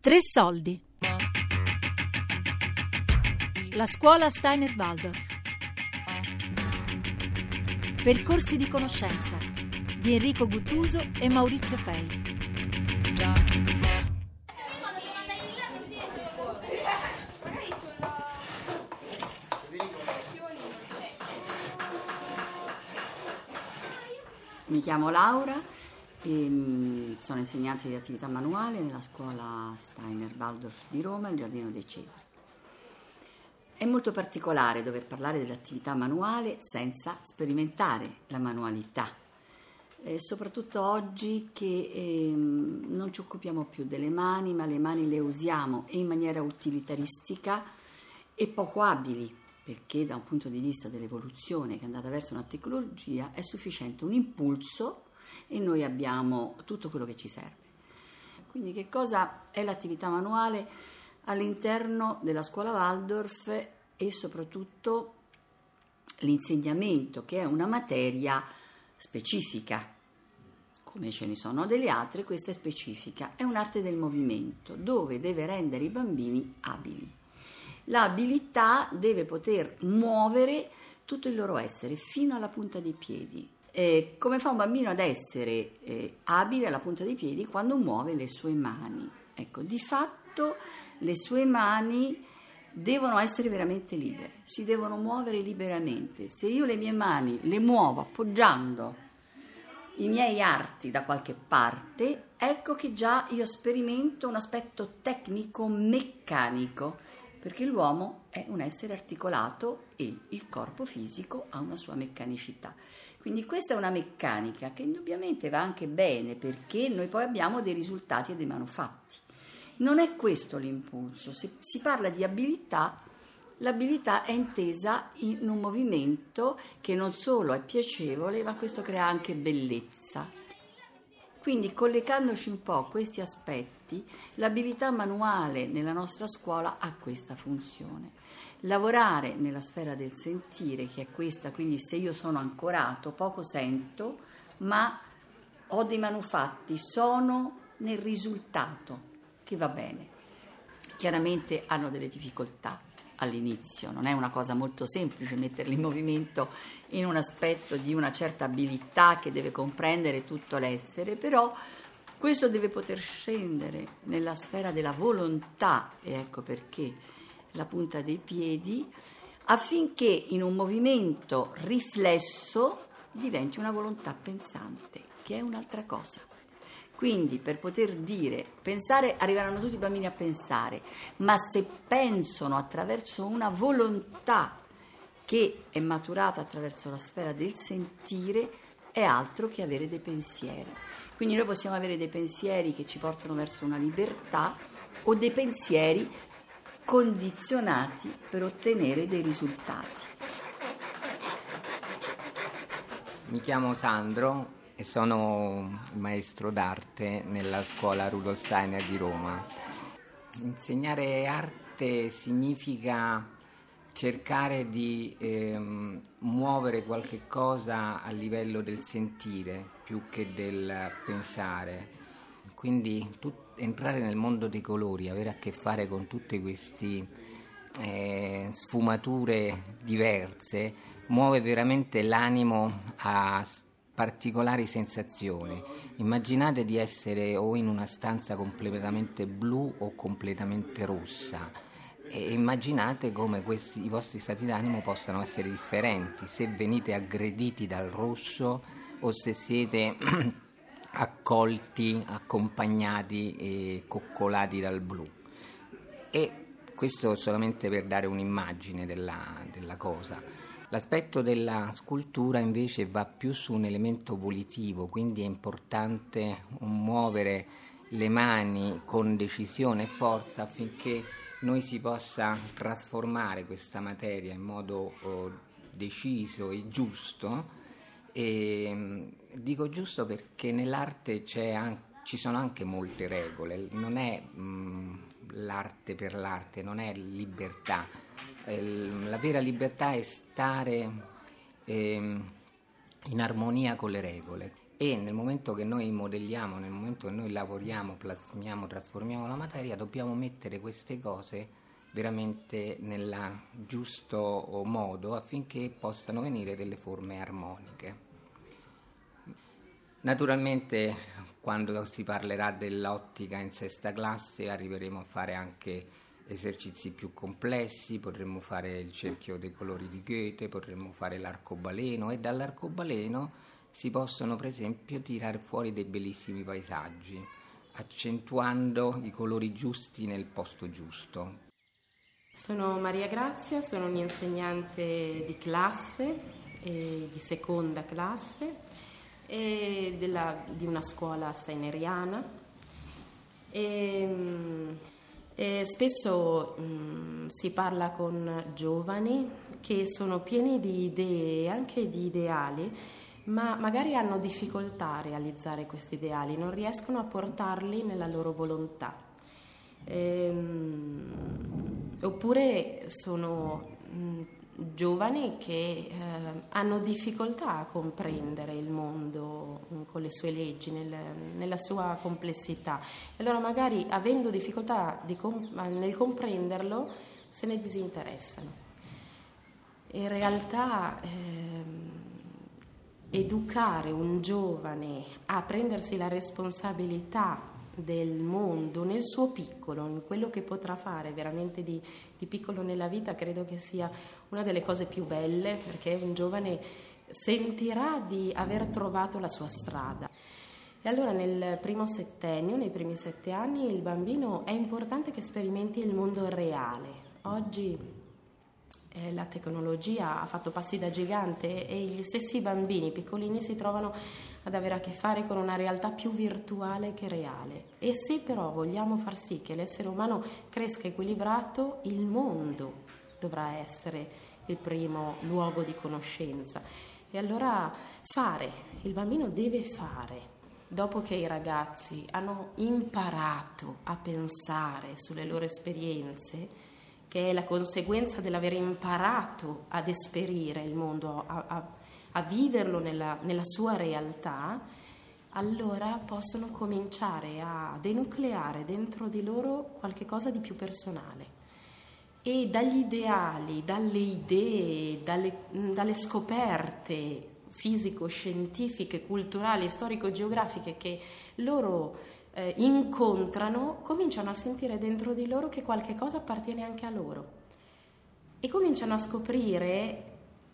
Tre soldi. La scuola Steiner Waldorf. Percorsi di conoscenza di Enrico Guttuso e Maurizio Fei. Mi chiamo Laura e mm, sono insegnante di attività manuale nella scuola Steiner Waldorf di Roma, il Giardino dei Cepri. È molto particolare dover parlare dell'attività manuale senza sperimentare la manualità, eh, soprattutto oggi che eh, non ci occupiamo più delle mani, ma le mani le usiamo in maniera utilitaristica e poco abili perché da un punto di vista dell'evoluzione che è andata verso una tecnologia è sufficiente un impulso e noi abbiamo tutto quello che ci serve. Quindi che cosa è l'attività manuale all'interno della scuola Waldorf e soprattutto l'insegnamento che è una materia specifica. Come ce ne sono delle altre, questa è specifica, è un'arte del movimento dove deve rendere i bambini abili l'abilità deve poter muovere tutto il loro essere fino alla punta dei piedi. Eh, come fa un bambino ad essere eh, abile alla punta dei piedi quando muove le sue mani? Ecco, di fatto le sue mani devono essere veramente libere, si devono muovere liberamente. Se io le mie mani le muovo appoggiando i miei arti da qualche parte, ecco che già io sperimento un aspetto tecnico meccanico perché l'uomo è un essere articolato e il corpo fisico ha una sua meccanicità. Quindi questa è una meccanica che indubbiamente va anche bene perché noi poi abbiamo dei risultati e dei manufatti. Non è questo l'impulso, se si parla di abilità, l'abilità è intesa in un movimento che non solo è piacevole, ma questo crea anche bellezza. Quindi collegandoci un po' a questi aspetti, l'abilità manuale nella nostra scuola ha questa funzione. Lavorare nella sfera del sentire, che è questa, quindi se io sono ancorato, poco sento, ma ho dei manufatti, sono nel risultato, che va bene. Chiaramente hanno delle difficoltà, all'inizio, non è una cosa molto semplice metterli in movimento in un aspetto di una certa abilità che deve comprendere tutto l'essere, però questo deve poter scendere nella sfera della volontà, e ecco perché la punta dei piedi, affinché in un movimento riflesso diventi una volontà pensante, che è un'altra cosa. Quindi per poter dire, pensare, arriveranno tutti i bambini a pensare, ma se pensano attraverso una volontà che è maturata attraverso la sfera del sentire, è altro che avere dei pensieri. Quindi noi possiamo avere dei pensieri che ci portano verso una libertà o dei pensieri condizionati per ottenere dei risultati. Mi chiamo Sandro, sono maestro d'arte nella scuola Rudolf Steiner di Roma. Insegnare arte significa cercare di ehm, muovere qualche cosa a livello del sentire più che del pensare. Quindi tut- entrare nel mondo dei colori, avere a che fare con tutte queste eh, sfumature diverse, muove veramente l'animo a particolari sensazioni. Immaginate di essere o in una stanza completamente blu o completamente rossa e immaginate come questi, i vostri stati d'animo possano essere differenti se venite aggrediti dal rosso o se siete accolti, accompagnati e coccolati dal blu. E questo solamente per dare un'immagine della, della cosa. L'aspetto della scultura invece va più su un elemento volitivo, quindi è importante muovere le mani con decisione e forza affinché noi si possa trasformare questa materia in modo oh, deciso e giusto. E, mm, dico giusto perché nell'arte an- ci sono anche molte regole, non è mh, mm, l'arte per l'arte, non è libertà la vera libertà è stare eh, in armonia con le regole. e nel momento che noi modelliamo, nel momento che noi lavoriamo, plasmiamo, trasformiamo la materia, dobbiamo mettere queste cose veramente nel giusto modo affinché possano venire delle forme armoniche. Naturalmente quando si parlerà dell'ottica in sesta classe arriveremo a fare anche esercizi più complessi, potremmo fare il cerchio dei colori di Goethe, potremmo fare l'arcobaleno e dall'arcobaleno si possono per esempio tirare fuori dei bellissimi paesaggi, accentuando i colori giusti nel posto giusto. Sono Maria Grazia, sono un'insegnante di classe, eh, di seconda classe e della, di una scuola steineriana. E, mm, e spesso mh, mm, si parla con giovani che sono pieni di idee, anche di ideali, ma magari hanno difficoltà a realizzare questi ideali, non riescono a portarli nella loro volontà. Ehm, oppure sono mh, giovani che eh, hanno difficoltà a comprendere il mondo mm, con le sue leggi, nel, nella sua complessità. E allora magari avendo difficoltà com- nel comprenderlo se ne disinteressano. In realtà ehm, educare un giovane a prendersi la responsabilità del mondo nel suo piccolo, in quello che potrà fare veramente di, di, piccolo nella vita, credo che sia una delle cose più belle perché un giovane sentirà di aver trovato la sua strada. E allora nel primo settennio, nei primi sette anni, il bambino è importante che sperimenti il mondo reale. Oggi eh, la tecnologia ha fatto passi da gigante e gli stessi bambini piccolini si trovano ad avere a che fare con una realtà più virtuale che reale. E se però vogliamo far sì che l'essere umano cresca equilibrato, il mondo dovrà essere il primo luogo di conoscenza. E allora fare, il bambino deve fare. Dopo che i ragazzi hanno imparato a pensare sulle loro esperienze, che è la conseguenza dell'aver imparato ad esperire il mondo, a, a, a viverlo nella, nella sua realtà, allora possono cominciare a denucleare dentro di loro qualche cosa di più personale. E dagli ideali, dalle idee, dalle, dalle scoperte fisico-scientifiche, culturali, storico-geografiche che loro eh, incontrano, cominciano a sentire dentro di loro che qualche cosa appartiene anche a loro e cominciano a scoprire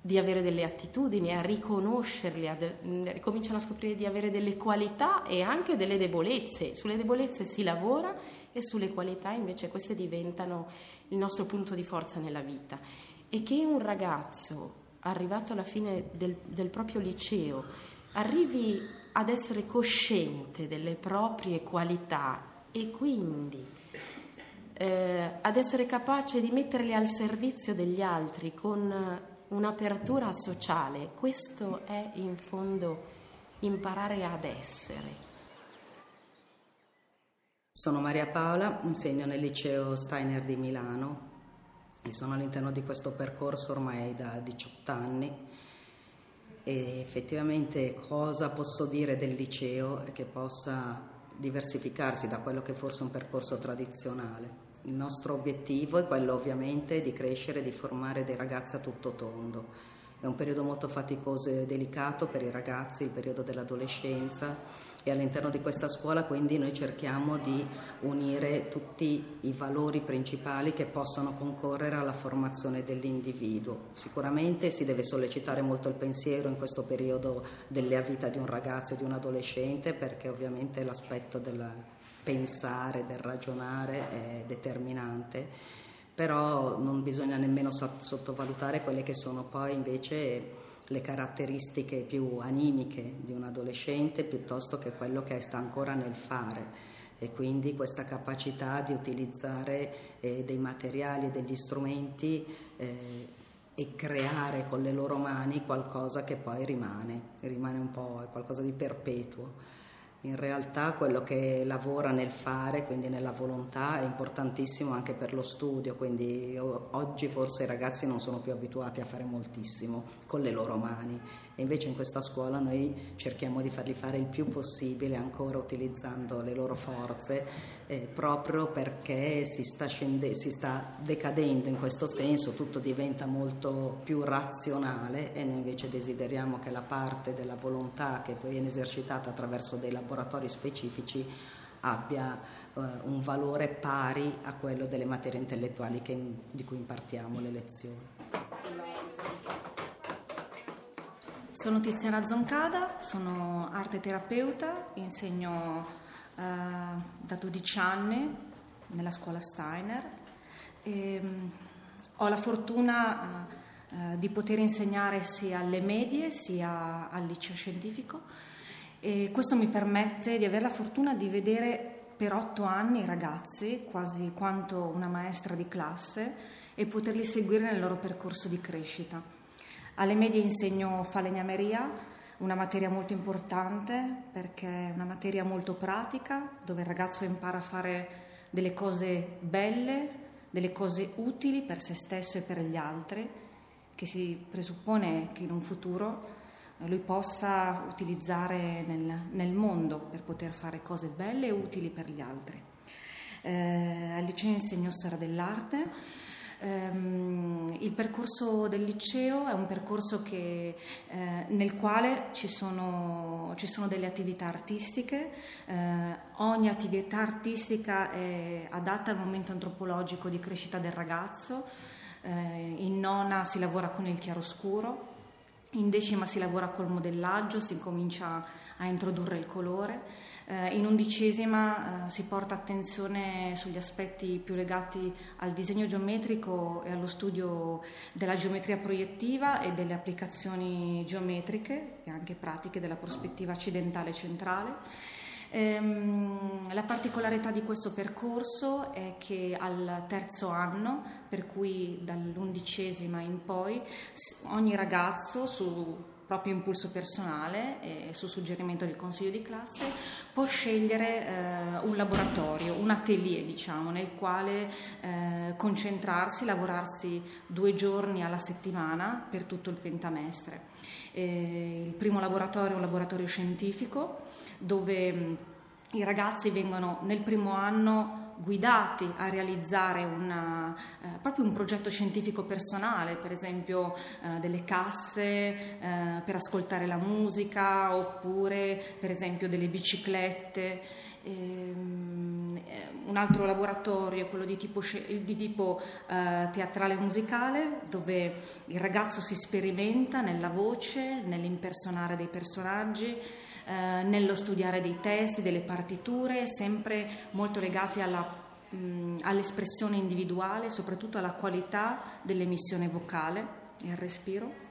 di avere delle attitudini, a riconoscerli, a de- mm, cominciano a scoprire di avere delle qualità e anche delle debolezze. Sulle debolezze si lavora e sulle qualità invece queste diventano il nostro punto di forza nella vita. E che un ragazzo arrivato alla fine del, del proprio liceo arrivi ad essere cosciente delle proprie qualità e quindi eh, ad essere capace di metterle al servizio degli altri con un'apertura sociale, questo è in fondo imparare ad essere. Sono Maria Paola, insegno nel liceo Steiner di Milano e sono all'interno di questo percorso ormai da 18 anni e effettivamente cosa posso dire del liceo che possa diversificarsi da quello che forse è un percorso tradizionale. Il nostro obiettivo è quello ovviamente di crescere, di formare dei ragazzi a tutto tondo. È un periodo molto faticoso e delicato per i ragazzi, il periodo dell'adolescenza e all'interno di questa scuola quindi noi cerchiamo di unire tutti i valori principali che possono concorrere alla formazione dell'individuo. Sicuramente si deve sollecitare molto il pensiero in questo periodo della vita di un ragazzo e di un adolescente perché ovviamente l'aspetto del pensare, del ragionare è determinante, però non bisogna nemmeno sottovalutare quelle che sono poi invece le caratteristiche più animiche di un adolescente piuttosto che quello che sta ancora nel fare. E quindi questa capacità di utilizzare eh, dei materiali e degli strumenti eh, e creare con le loro mani qualcosa che poi rimane, rimane un po' qualcosa di perpetuo in realtà quello che lavora nel fare, quindi nella volontà, è importantissimo anche per lo studio, quindi oggi forse i ragazzi non sono più abituati a fare moltissimo con le loro mani. E invece in questa scuola noi cerchiamo di fargli fare il più possibile, ancora utilizzando le loro forze, eh, proprio perché si sta, scende- si sta decadendo in questo senso, tutto diventa molto più razionale e noi invece desideriamo che la parte della volontà che viene esercitata attraverso dei laboratori specifici abbia eh, un valore pari a quello delle materie intellettuali che, di cui impartiamo le lezioni. Sono Tiziana Zoncada, sono arte terapeuta, insegno eh, da 12 anni nella scuola Steiner e um, ho la fortuna uh, di poter insegnare sia alle medie sia al liceo scientifico e questo mi permette di avere la fortuna di vedere per otto anni i ragazzi, quasi quanto una maestra di classe, e poterli seguire nel loro percorso di crescita. Alle medie insegno falegnameria, una materia molto importante perché è una materia molto pratica dove il ragazzo impara a fare delle cose belle, delle cose utili per se stesso e per gli altri, che si presuppone che in un futuro lui possa utilizzare nel, nel mondo per poter fare cose belle e utili per gli altri. Eh, al liceo insegno storia dell'arte. Um, il percorso del liceo è un percorso che, eh, nel quale ci sono, ci sono, delle attività artistiche, eh, ogni attività artistica è adatta al momento antropologico di crescita del ragazzo, eh, in nona si lavora con il chiaroscuro, in decima si lavora col modellaggio, si comincia a introdurre il colore. Eh, in undicesima eh, si porta attenzione sugli aspetti più legati al disegno geometrico e allo studio della geometria proiettiva e delle applicazioni geometriche e anche pratiche della prospettiva accidentale centrale. Ehm, la particolarità di questo percorso è che al terzo anno, per cui dall'undicesima in poi, ogni ragazzo su proprio impulso personale e su suggerimento del consiglio di classe, può scegliere eh, un laboratorio, un atelier diciamo, nel quale eh, concentrarsi, lavorarsi due giorni alla settimana per tutto il pentamestre. Eh, il primo laboratorio è un laboratorio scientifico dove i ragazzi vengono nel primo anno guidati a realizzare una, eh, proprio un progetto scientifico personale, per esempio eh, delle casse eh, per ascoltare la musica oppure per esempio delle biciclette. Ehm, eh, un altro laboratorio, quello di tipo, di tipo eh, teatrale musicale, dove il ragazzo si sperimenta nella voce, nell'impersonare dei personaggi eh, nello studiare dei testi, delle partiture, sempre molto legati alla, mh, all'espressione individuale, soprattutto alla qualità dell'emissione vocale e al respiro.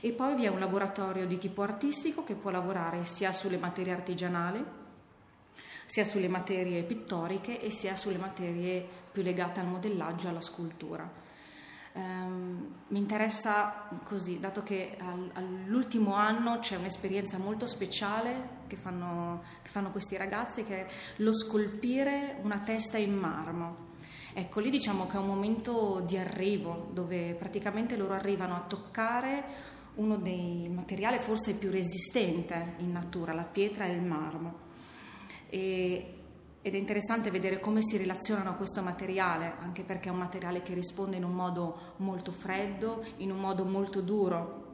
E poi vi è un laboratorio di tipo artistico che può lavorare sia sulle materie artigianali, sia sulle materie pittoriche e sia sulle materie più legate al modellaggio e alla scultura. Um, mi interessa così, dato che al, all'ultimo anno c'è un'esperienza molto speciale che fanno, che fanno questi ragazzi, che è lo scolpire una testa in marmo. Ecco, lì diciamo che è un momento di arrivo, dove praticamente loro arrivano a toccare uno dei materiali forse più resistente in natura, la pietra e il marmo. E ed è interessante vedere come si relazionano a questo materiale, anche perché è un materiale che risponde in un modo molto freddo, in un modo molto duro,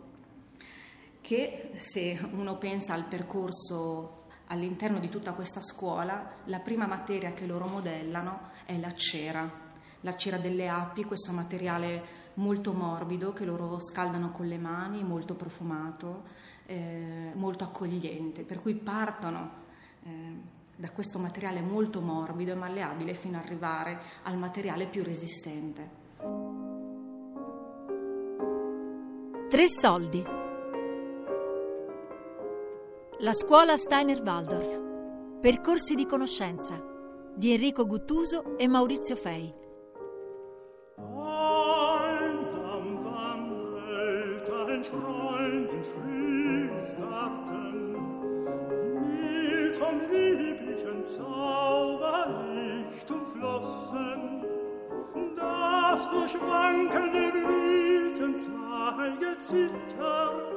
che se uno pensa al percorso all'interno di tutta questa scuola, la prima materia che loro modellano è la cera, la cera delle api, questo materiale molto morbido che loro scaldano con le mani, molto profumato, eh, molto accogliente, per cui partono. Eh, da questo materiale molto morbido e malleabile fino ad arrivare al materiale più resistente. Tre soldi. La scuola Steiner Waldorf. Percorsi di conoscenza di Enrico Guttuso e Maurizio Fei. Einsam wandelt ein Freund in Frühlingsgarten, vom lieblichen Zauberlicht umflossen, das durch wankelnde Blüten zeige zittert